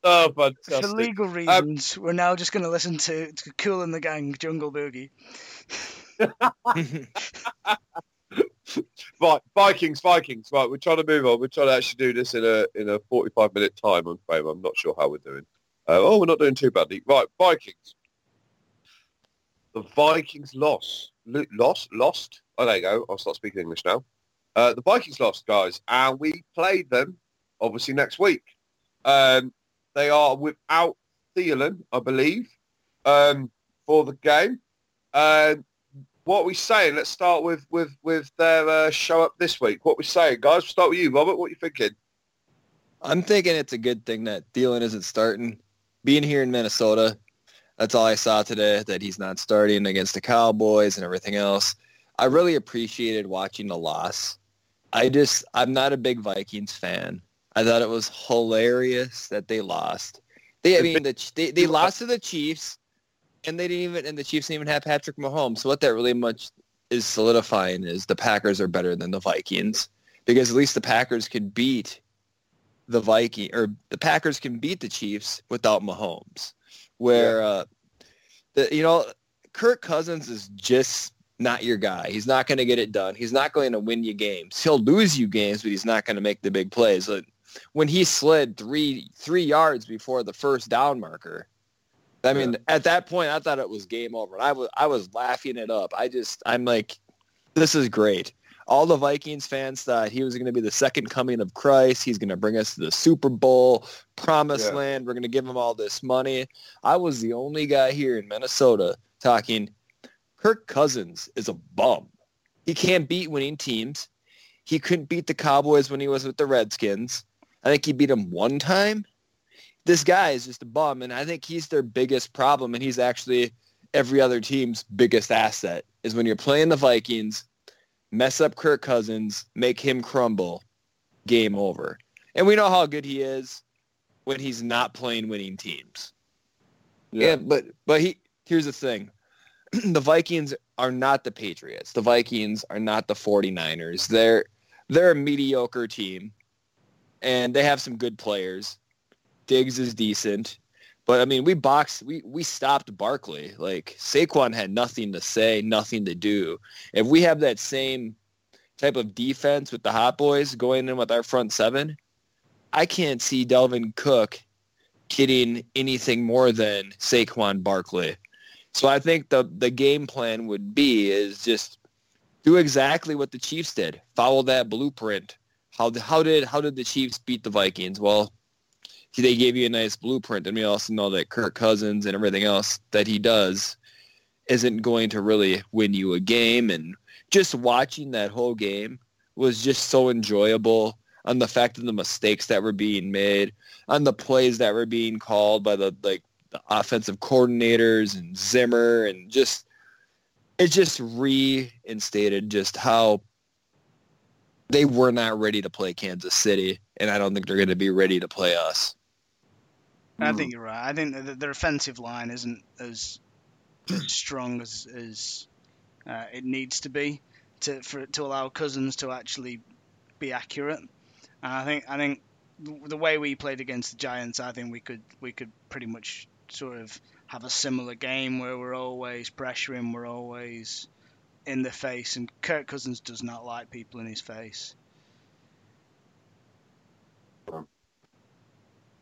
So, oh, For legal reasons, we're now just going to listen to, to Kool and the Gang, Jungle Boogie. Right, Vikings, Vikings. Right, we're trying to move on. We're trying to actually do this in a in a forty-five minute time on frame. I'm not sure how we're doing. Uh, oh, we're not doing too badly. Right, Vikings. The Vikings lost. Lo- Lost? Lost? Oh, there you go. I'll start speaking English now. Uh, the Vikings lost, guys, and we played them, obviously, next week. Um, they are without Thielen, I believe, um, for the game. Um, what are we saying? Let's start with with with their uh, show up this week. What we saying, guys? We'll start with you, Robert. What are you thinking? I'm thinking it's a good thing that Thielen isn't starting. Being here in Minnesota, that's all I saw today, that he's not starting against the Cowboys and everything else. I really appreciated watching the loss. I just, I'm not a big Vikings fan. I thought it was hilarious that they lost. They, I mean, the, they, they lost to the Chiefs, and they didn't even, and the Chiefs didn't even have Patrick Mahomes. So what that really much is solidifying is the Packers are better than the Vikings because at least the Packers can beat the Viking or the Packers can beat the Chiefs without Mahomes. Where uh, the you know Kirk Cousins is just not your guy. He's not going to get it done. He's not going to win you games. He'll lose you games, but he's not going to make the big plays. Like, when he slid three three yards before the first down marker, I mean, at that point, I thought it was game over. I was I was laughing it up. I just I'm like, this is great. All the Vikings fans thought he was going to be the second coming of Christ. He's going to bring us to the Super Bowl, promised Yeah. land. We're going to give him all this money. I was the only guy here in Minnesota talking, Kirk Cousins is a bum. He can't beat winning teams. He couldn't beat the Cowboys when he was with the Redskins. I think he beat him one time. This guy is just a bum, and I think he's their biggest problem, and he's actually every other team's biggest asset is when you're playing the Vikings, mess up Kirk Cousins, make him crumble, game over. And we know how good he is when he's not playing winning teams. Yeah, but but he here's the thing. the Vikings are not the Patriots. The Vikings are not the 49ers. They're they're a mediocre team and they have some good players. Diggs is decent. But I mean, we boxed we we stopped Barkley. Like Saquon had nothing to say, nothing to do. If we have that same type of defense with the Hot Boys going in with our front seven, I can't see Dalvin Cook getting anything more than Saquon Barkley. So I think the the game plan would be is just do exactly what the Chiefs did. Follow that blueprint. How how did how did the Chiefs beat the Vikings? Well, they gave you a nice blueprint, and we also know that Kirk Cousins and everything else that he does isn't going to really win you a game. And just watching that whole game was just so enjoyable on the fact of the mistakes that were being made, on the plays that were being called by the like the offensive coordinators and Zimmer and just it just reinstated just how they were not ready to play Kansas City, and I don't think they're going to be ready to play us. I think you're right. I think that their offensive line isn't as, as strong as, as uh, it needs to be to for to allow Cousins to actually be accurate. And I think I think the way we played against the Giants, I think we could we could pretty much sort of have a similar game where we're always pressuring, we're always in the face, and Kirk Cousins does not like people in his face.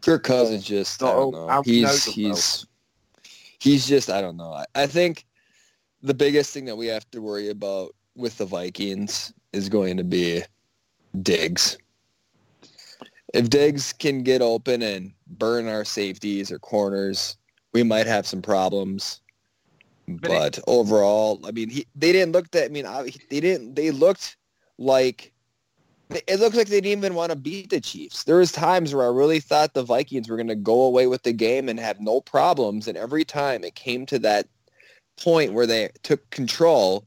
Kirk Cousins just I don't know. He's he's he's just I don't know. I, I think the biggest thing that we have to worry about with the Vikings is going to be Diggs. If Diggs can get open and burn our safeties or corners, we might have some problems. But, it, overall, I mean, he, they didn't look that. I mean, they didn't. They looked like it looked like they didn't even want to beat the Chiefs. There was times where I really thought the Vikings were going to go away with the game and have no problems, and every time it came to that point where they took control,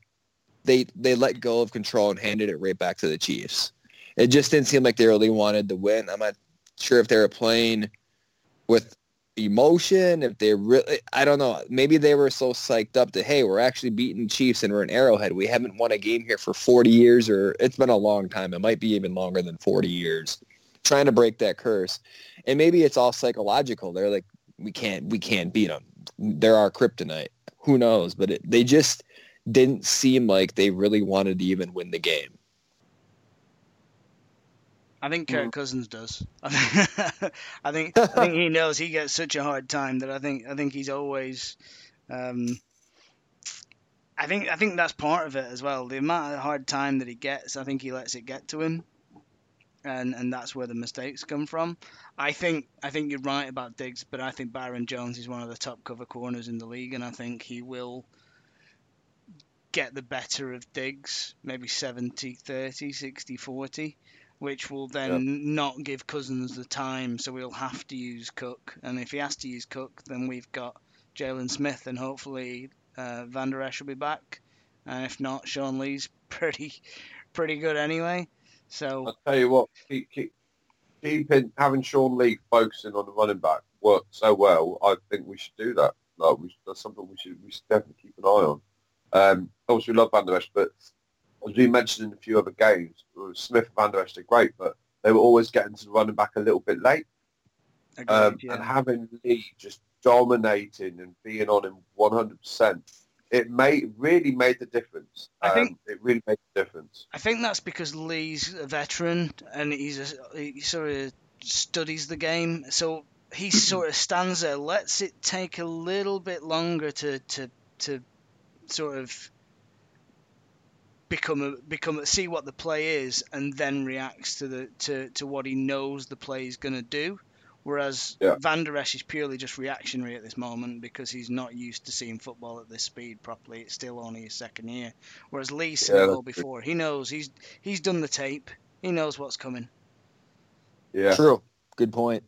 they they let go of control and handed it right back to the Chiefs. It just didn't seem like they really wanted to win. I'm not sure if they were playing with emotion, if they really, eh, I don't know. Maybe they were so psyched up that, hey, we're actually beating Chiefs and we're in Arrowhead. We haven't won a game here for 40 years or it's been a long time. It might be even longer than 40 years trying to break that curse. And maybe it's all psychological. They're like, we can't, we can't beat them. They're our kryptonite. Who knows? But it, they just didn't seem like they really wanted to even win the game. I think Kirk mm. Cousins does. I think, I think I think he knows he gets such a hard time that I think I think he's always. Um, I think I think that's part of it as well. The amount of hard time that he gets, I think he lets it get to him, and and that's where the mistakes come from. I think I think you're right about Diggs, but I think Byron Jones is one of the top cover corners in the league, and I think he will get the better of Diggs, maybe 70 30, 60 40 which will then yep. not give Cousins the time, so we'll have to use Cook. And if he has to use Cook, then we've got Jaylon Smith, and hopefully uh, Van Der Esch will be back. And if not, Sean Lee's pretty pretty good anyway. So I'll tell you what, keep, keep, keeping having Sean Lee focusing on the running back worked so well. I think we should do that. Like we, that's something we should we should definitely keep an eye on. Um, obviously, we love Van Der Esch, but as we mentioned in a few other games, Smith and Van Der Esch are great, but they were always getting to the running back a little bit late. Agreed, um, yeah. And having Lee just dominating and being on him 100%, it made really made the difference. I think um, it really made the difference. I think that's because Lee's a veteran and he's a, he sort of studies the game, so he sort of stands there, lets it take a little bit longer to to to sort of become a become a, see what the play is and then reacts to the to, to what he knows the play is going to do. Whereas yeah. Van Der Esch is purely just reactionary at this moment because he's not used to seeing football at this speed properly. It's still only his second year. Whereas Lee seen yeah, it all before. He knows he's he's done the tape. He knows what's coming. Yeah, true. Good point.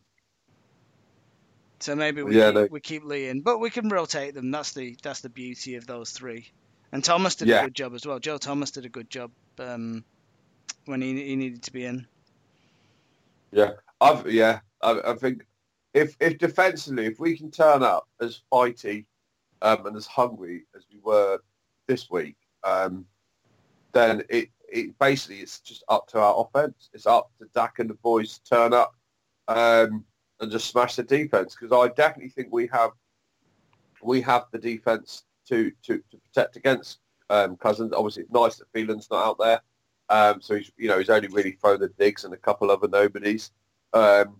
So maybe we yeah, keep, we keep Lee in, but we can rotate them. That's the that's the beauty of those three. And Thomas did yeah. a good job as well. Joe Thomas did a good job um, when he, he needed to be in. Yeah, I've yeah, I, I think if if defensively, if we can turn up as fighty um, and as hungry as we were this week, um, then it, it basically it's just up to our offense. It's up to Dak and the boys to turn up um, and just smash the defense because I definitely think we have we have the defense to, to, to protect against um, Cousins. Obviously, it's nice that Thielen's not out there. Um, so he's, you know, he's only really thrown the Diggs and a couple other nobodies. Um,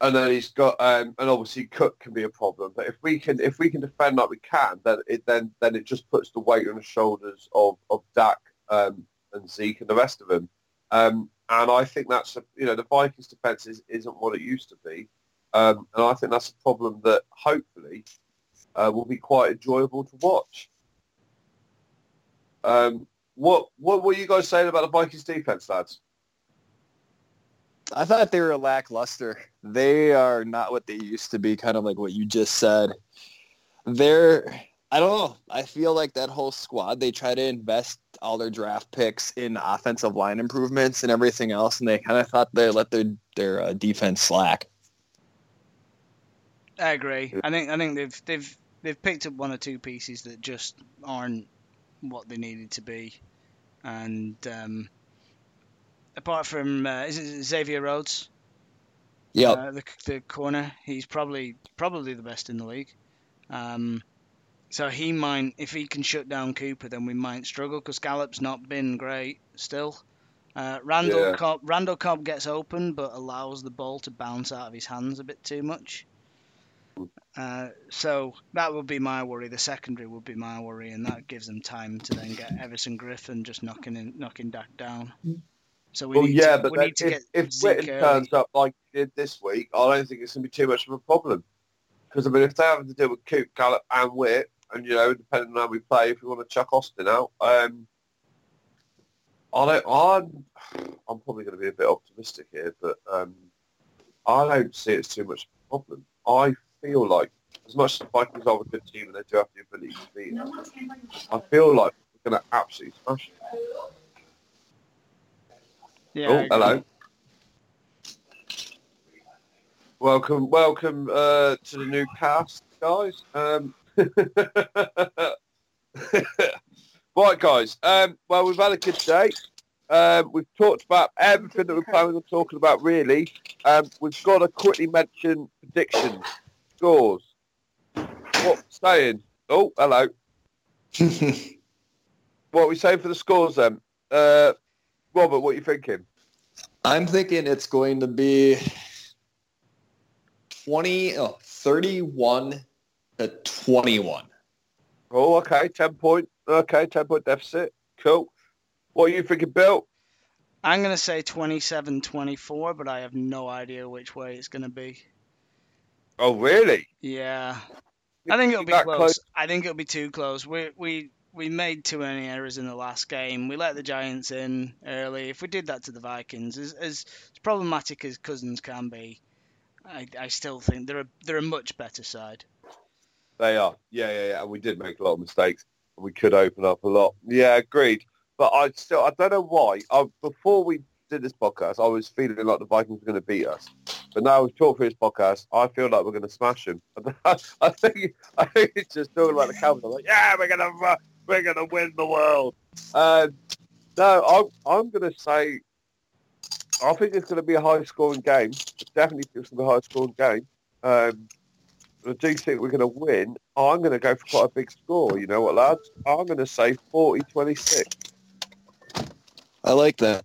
and then he's got, um, and obviously Cook can be a problem. But if we can, if we can defend like we can, then it then then it just puts the weight on the shoulders of of Dak um, and Zeke and the rest of them. Um, and I think that's a, you know the Vikings defense is, isn't what it used to be, and I think that's a problem that hopefully uh, will be quite enjoyable to watch. Um, what what were you guys saying about the Vikings defense, lads? I thought they were lackluster. They are not what they used to be. Kind of like what you just said. They're I don't know. I feel like that whole squad they try to invest all their draft picks in offensive line improvements and everything else, and they kind of thought they let their their uh, defense slack. I agree. I think I think they've they've they've picked up one or two pieces that just aren't what they needed to be, and um, apart from uh, is it Xavier Rhodes? Yeah, uh, the, the corner. He's probably probably the best in the league. Um, so he might, if he can shut down Cooper, then we might struggle because Gallup's not been great still. Uh, Randall Yeah. Cobb, Randall Cobb gets open, but allows the ball to bounce out of his hands a bit too much. Uh, so that would be my worry. The secondary would be my worry, and that gives them time to then get Everson Griffen just knocking in, knocking Dak down. So we well, need yeah, to, but we then need to if, get if Zeke Witten early. turns up like he did this week, I don't think it's going to be too much of a problem. Because, I mean, if they have to deal with Coop, Gallup and Witt, and, you know, depending on how we play, if we want to chuck Austin out, um, I don't, I'm, I'm probably going to be a bit optimistic here, but um, I don't see it as too much of a problem. I feel like, as much as the Vikings are a good team and they do have the ability to beat us, I feel like we're going to absolutely smash it. Yeah, oh, hello. Welcome, welcome uh, to the new cast, guys. Um, right, guys. Um, well, we've had a good day. Um, we've talked about everything that we're planning on talking about, really. Um, we've got to quickly mention predictions, scores. What saying? Oh, hello. What are we saying for the scores then? Uh, Robert, what are you thinking? I'm thinking it's going to be 20, oh, 31 to 21. Oh, okay, ten point. Okay, ten point deficit. Cool. What are you thinking, Bill? I'm going to say 27-24, but I have no idea which way it's going to be. Oh, really? Yeah, I think it'll be close. close? I think it'll be too close. We we we made too many errors in the last game. We let the Giants in early. If we did that to the Vikings, as as, as problematic as Cousins can be, I, I still think they're a they're a much better side. They are. Yeah, yeah, yeah. And we did make a lot of mistakes. We could open up a lot. Yeah, agreed. But I still, I don't know why. I, before we did this podcast, I was feeling like the Vikings were going to beat us. But now we've talked through this podcast, I feel like we're going to smash them. I think, I think it's just talking about the. I'm like, yeah, we're going to, we're going to win the world. Um, no, I'm, I'm going to say, I think it's going to be a high-scoring game. It definitely think it's going to be a high-scoring game. Um, I do think we're going to win. I'm going to go for quite a big score. You know what, lads? I'm going to say 40-26. I like that.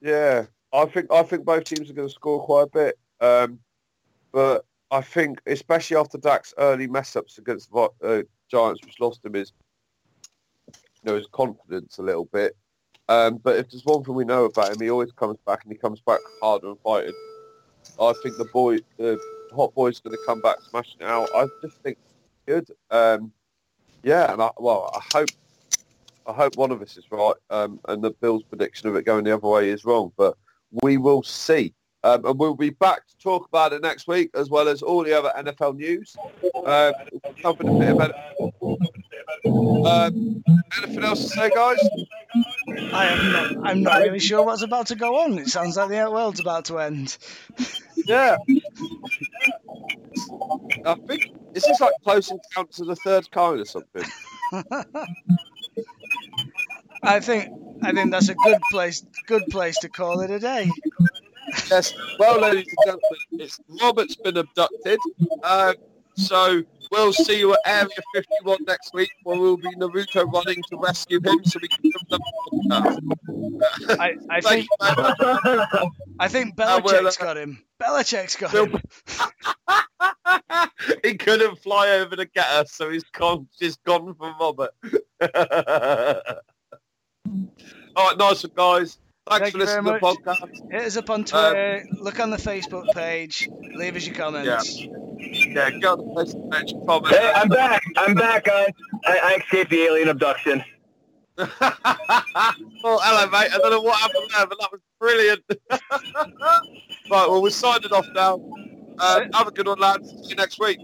Yeah, I think I think both teams are going to score quite a bit. Um, but I think, especially after Dak's early mess ups against the uh, Giants, which lost him his, you know, his confidence a little bit. Um, but if there's one thing we know about him, he always comes back and he comes back harder and fighting. I think the boy, the hot boy's going to come back smashing out. I just think good. Um, yeah, and I, well, I hope I hope one of us is right, um, and the Bill's prediction of it going the other way is wrong. But we will see. Um, and we'll be back to talk about it next week, as well as all the other NFL news. Um, a bit about. Um, anything else to say, guys? I am not, I'm not really sure what's about to go on. It sounds like the world's about to end. Yeah. I think this is like close encounters of the third kind or something? I think I think that's a good place good place to call it a day. Yes. Well, ladies and gentlemen, it's Robert's been abducted. Um, so we'll see you at Area 51 next week, where we'll be Naruto running to rescue him, so we can come up with the podcast. I, I think. I think Belichick's uh, got him. Belichick's got him. he couldn't fly over to get us, so he's gone. Just gone for Robert. All right, nice one, guys. Thanks Thank for listening to the podcast. Hit us up on Twitter. look on the Facebook page. Leave us your comments. Yeah, go to the place to mention comment. Hey, I'm back. I'm back, guys. I, I escaped the alien abduction. well, hello, mate. I don't know what happened there, but that was brilliant. right, well, we're signing off now. Um, have a good one, lads. See you next week.